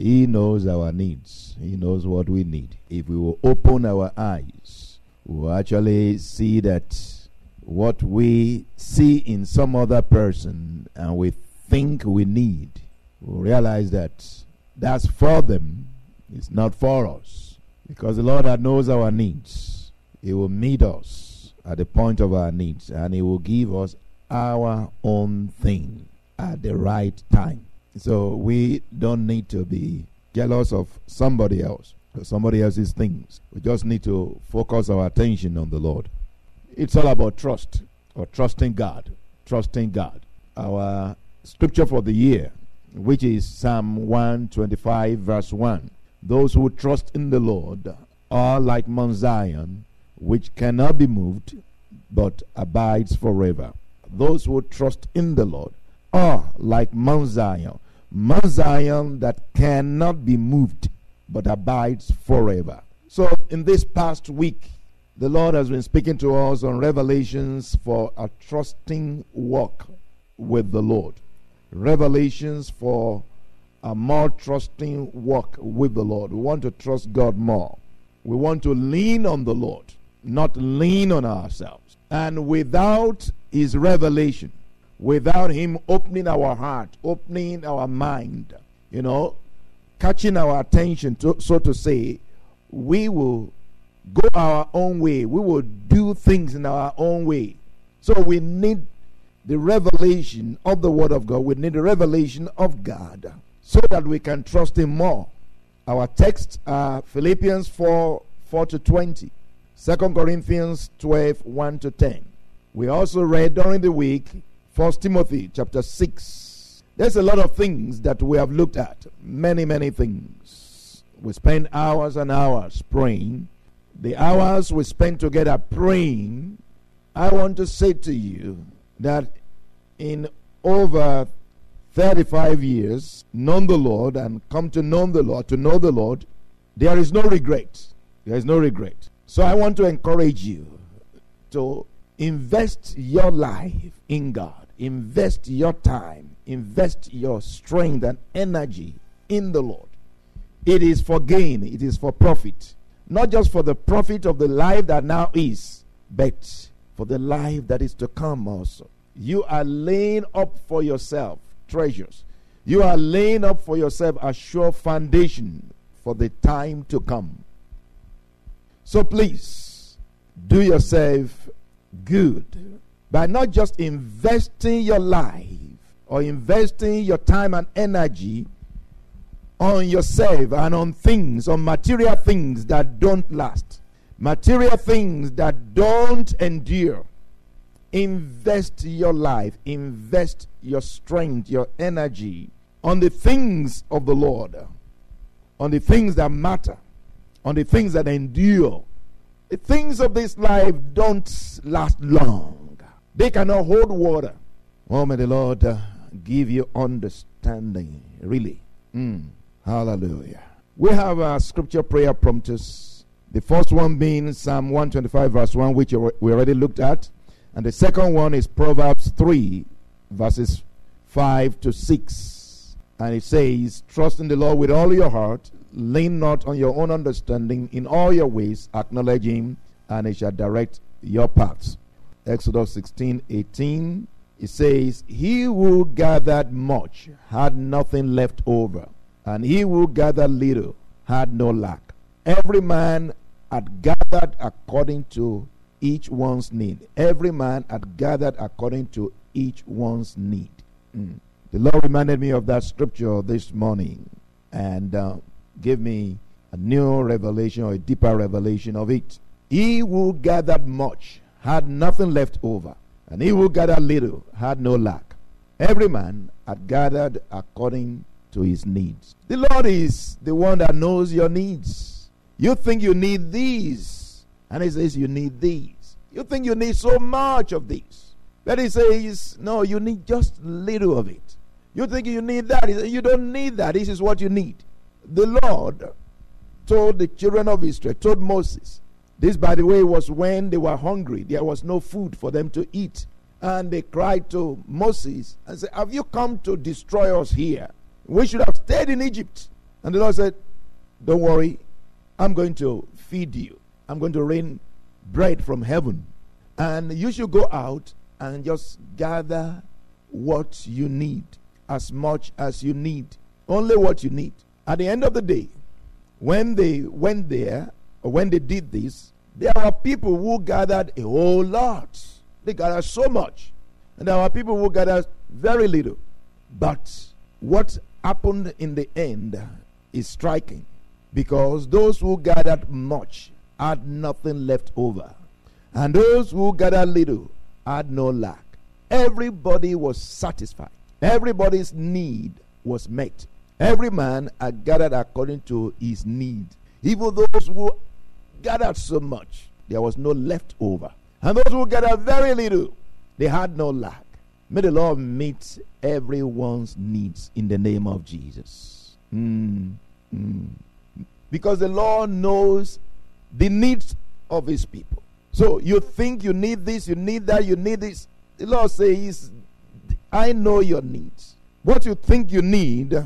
He knows our needs. He knows what we need. If we will open our eyes, we will actually see that what we see in some other person and we think we need, we realize that that's for them, it's not for us. Because the Lord knows our needs, He will meet us at the point of our needs and He will give us our own thing at the right time. So we don't need to be jealous of somebody else, or somebody else's things. We just need to focus our attention on the Lord. It's all about trust or trusting God. Trusting God. Our scripture for the year, which is Psalm 125, verse 1. Those who trust in the Lord are like Mount Zion, which cannot be moved, but abides forever. Those who trust in the Lord are like Mount Zion, Mount Zion that cannot be moved, but abides forever. So, in this past week, the Lord has been speaking to us on revelations for a trusting walk with the Lord. Revelations for a more trusting walk with the Lord. We want to trust God more. We want to lean on the Lord, not lean on ourselves. And without His revelation, without Him opening our heart, opening our mind, you know, catching our attention, to, so to say, we will go our own way. We will do things in our own way. So we need the revelation of the Word of God. We need the revelation of God so that we can trust Him more. Our texts are Philippians 4 4 to 20, 2 Corinthians 12 1 to 10. We also read during the week 1 Timothy chapter 6. There's a lot of things that we have looked at, many, many things. We spend hours and hours praying. The hours we spend together praying, I want to say to you that in over 35 years, known the Lord and come to know the Lord, to know the Lord, there is no regret. There is no regret. So I want to encourage you to invest your life in God, invest your time, invest your strength and energy in the Lord. It is for gain, it is for profit. Not just for the profit of the life that now is, but for the life that is to come also. You are laying up for yourself treasures. You are laying up for yourself a sure foundation for the time to come. So please, do yourself good by not just investing your life or investing your time and energy on yourself and on things, on material things that don't last, material things that don't endure. Invest your life, invest your strength, your energy on the things of the Lord, on the things that matter, on the things that endure. The things of this life don't last long, they cannot hold water. Oh, may the Lord uh, give you understanding, really. Mm. Hallelujah. We have a scripture prayer prompters. The first one being Psalm 125, verse 1, which we already looked at. And the second one is Proverbs 3, verses 5 to 6. And it says, Trust in the Lord with all your heart, lean not on your own understanding, in all your ways acknowledge him, and he shall direct your paths. Exodus 16, 18. It says, He who gathered much had nothing left over, and he who gathered little had no lack. Every man had gathered according to each one's need. Every man had gathered according to each one's need. Mm. The Lord reminded me of that scripture this morning and uh, gave me a new revelation or a deeper revelation of it. He who gathered much had nothing left over, and he who gathered little had no lack. Every man had gathered according to his needs. The Lord is the one that knows your needs. You think you need these, and He says you need these. You think you need so much of these. But He says, no, you need just little of it. You think you need that. You don't need that. This is what you need. The Lord told the children of Israel, told Moses, this, by the way, was when they were hungry. There was no food for them to eat. And they cried to Moses and said, Have you come to destroy us here? We should have stayed in Egypt. And the Lord said, Don't worry, I'm going to feed you. I'm going to rain bread from heaven. And you should go out and just gather what you need, as much as you need, only what you need. At the end of the day, when they went there, or when they did this, there were people who gathered a whole lot. They gathered so much. And there were people who gathered very little. But what happened in the end is striking because those who gathered much had nothing left over, and those who gathered little had no lack. Everybody was satisfied, everybody's need was met. Every man had gathered according to his need. Even those who gathered so much, there was no left over. And those who gathered very little, they had no lack. May the Lord meet everyone's needs in the name of Jesus. Mm, mm. Because the Lord knows the needs of his people. So you think you need this, you need that, you need this. The Lord says, I know your needs. What you think you need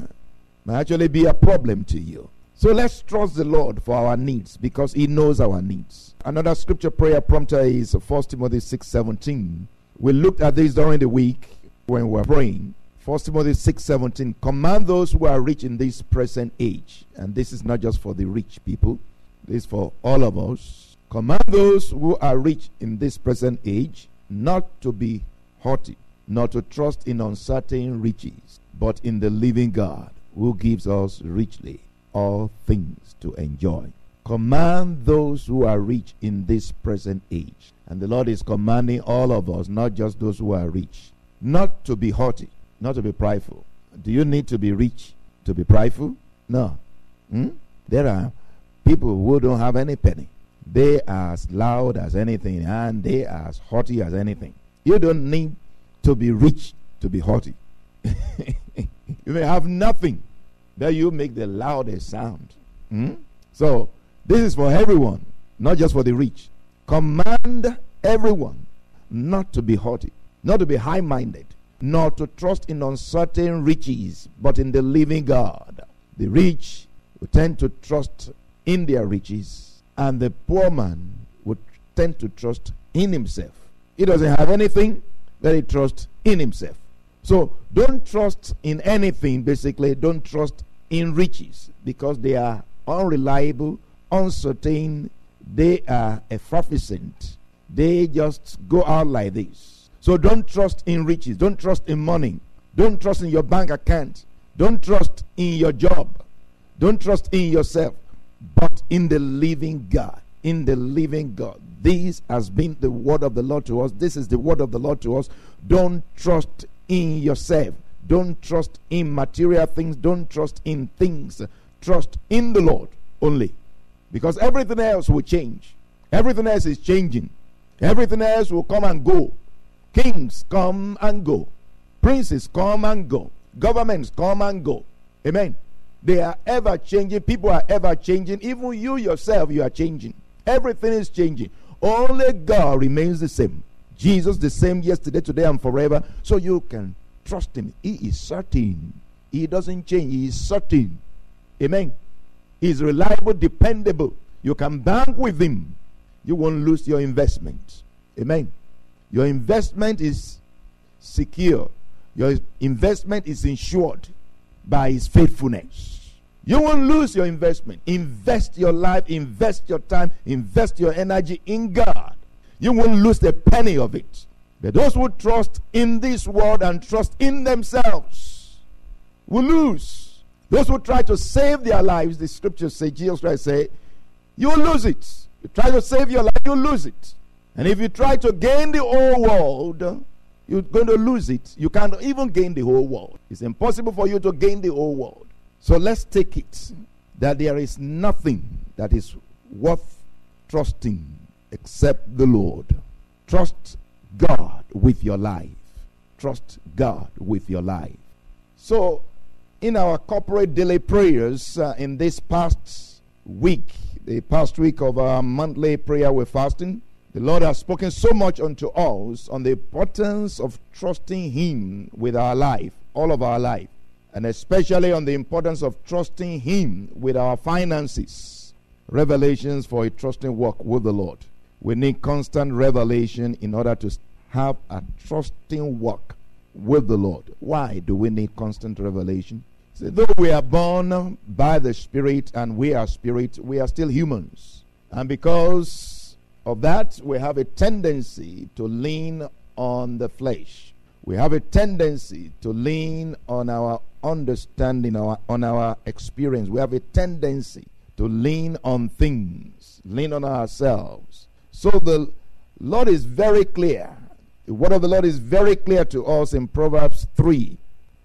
may actually be a problem to you. So let's trust the Lord for our needs because He knows our needs. Another scripture prayer prompter is 1 Timothy 6 17. We looked at this during the week when we were praying. 1 Timothy 6 17. Command those who are rich in this present age. And this is not just for the rich people, this is for all of us. Command those who are rich in this present age not to be haughty, not to trust in uncertain riches, but in the living God who gives us richly all things to enjoy. Command those who are rich in this present age. And the Lord is commanding all of us, not just those who are rich, not to be haughty, not to be prideful. Do you need to be rich to be prideful? No. Hmm? There are people who don't have any penny. They are as loud as anything and they are as haughty as anything. You don't need to be rich to be haughty. you may have nothing, but you make the loudest sound. Hmm? So, this is for everyone, not just for the rich. Command everyone not to be haughty, not to be high minded, not to trust in uncertain riches, but in the living God. The rich would tend to trust in their riches, and the poor man would tend to trust in himself. He doesn't have anything, let he trusts in himself. So don't trust in anything, basically. Don't trust in riches because they are unreliable, uncertain, they are effervescent. They just go out like this. So don't trust in riches. Don't trust in money. Don't trust in your bank account. Don't trust in your job. Don't trust in yourself, but in the living God. In the living God. This has been the word of the Lord to us. This is the word of the Lord to us. Don't trust in yourself. Don't trust in material things. Don't trust in things. Trust in the Lord only. Because everything else will change. Everything else is changing. Everything else will come and go. Kings come and go. Princes come and go. Governments come and go. Amen. They are ever changing. People are ever changing. Even you yourself, you are changing. Everything is changing. Only God remains the same. Jesus the same yesterday, today, and forever. So you can trust Him. He is certain. He doesn't change. He is certain. Amen. He's reliable, dependable. You can bank with him. You won't lose your investment. Amen. Your investment is secure. Your investment is insured by his faithfulness. You won't lose your investment. Invest your life, invest your time, invest your energy in God. You won't lose a penny of it. But those who trust in this world and trust in themselves will lose. Those who try to save their lives, the scriptures say, Jesus Christ say, you'll lose it. You try to save your life, you'll lose it. And if you try to gain the whole world, you're going to lose it. You can't even gain the whole world. It's impossible for you to gain the whole world. So let's take it that there is nothing that is worth trusting except the Lord. Trust God with your life. Trust God with your life. So in our corporate daily prayers uh, in this past week, the past week of our monthly prayer with fasting, the Lord has spoken so much unto us on the importance of trusting Him with our life, all of our life. and especially on the importance of trusting Him with our finances. Revelations for a trusting walk with the Lord. We need constant revelation in order to have a trusting walk with the Lord. Why do we need constant revelation? See, though we are born by the Spirit and we are spirit, we are still humans. And because of that, we have a tendency to lean on the flesh. We have a tendency to lean on our understanding, our, on our experience. We have a tendency to lean on things, lean on ourselves. So the Lord is very clear. The word of the Lord is very clear to us in Proverbs 3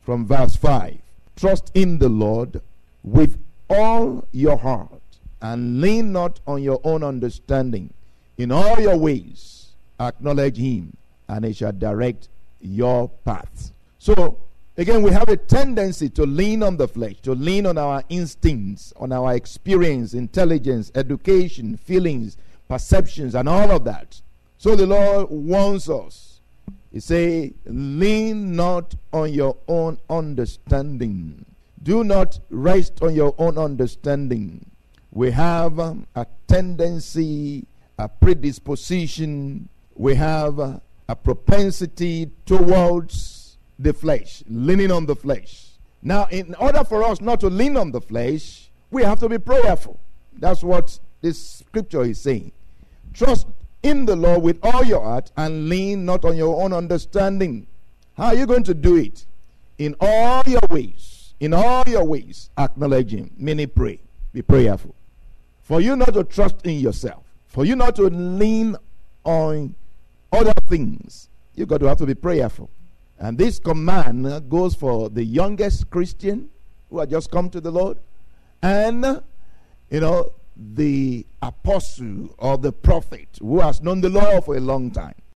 from verse 5. Trust in the Lord with all your heart and lean not on your own understanding. In all your ways, acknowledge him, and he shall direct your paths. So, again, we have a tendency to lean on the flesh, to lean on our instincts, on our experience, intelligence, education, feelings, perceptions, and all of that. So the Lord warns us. He say, lean not on your own understanding. Do not rest on your own understanding we have um, a tendency, a predisposition, we have a, a propensity towards the flesh, leaning on the flesh. Now, in order for us not to lean on the flesh, we have to be prayerful. That's what this scripture is saying. Trust in the Lord with all your heart and lean not on your own understanding. How are you going to do it? In all your ways, in all your ways, acknowledge Him. Meaning, pray. Be prayerful. For you not to trust in yourself, for you not to lean on other things, you got to have to be prayerful. And this command goes for the youngest Christian who had just come to the Lord, and you know the apostle or the prophet who has known the law for a long time.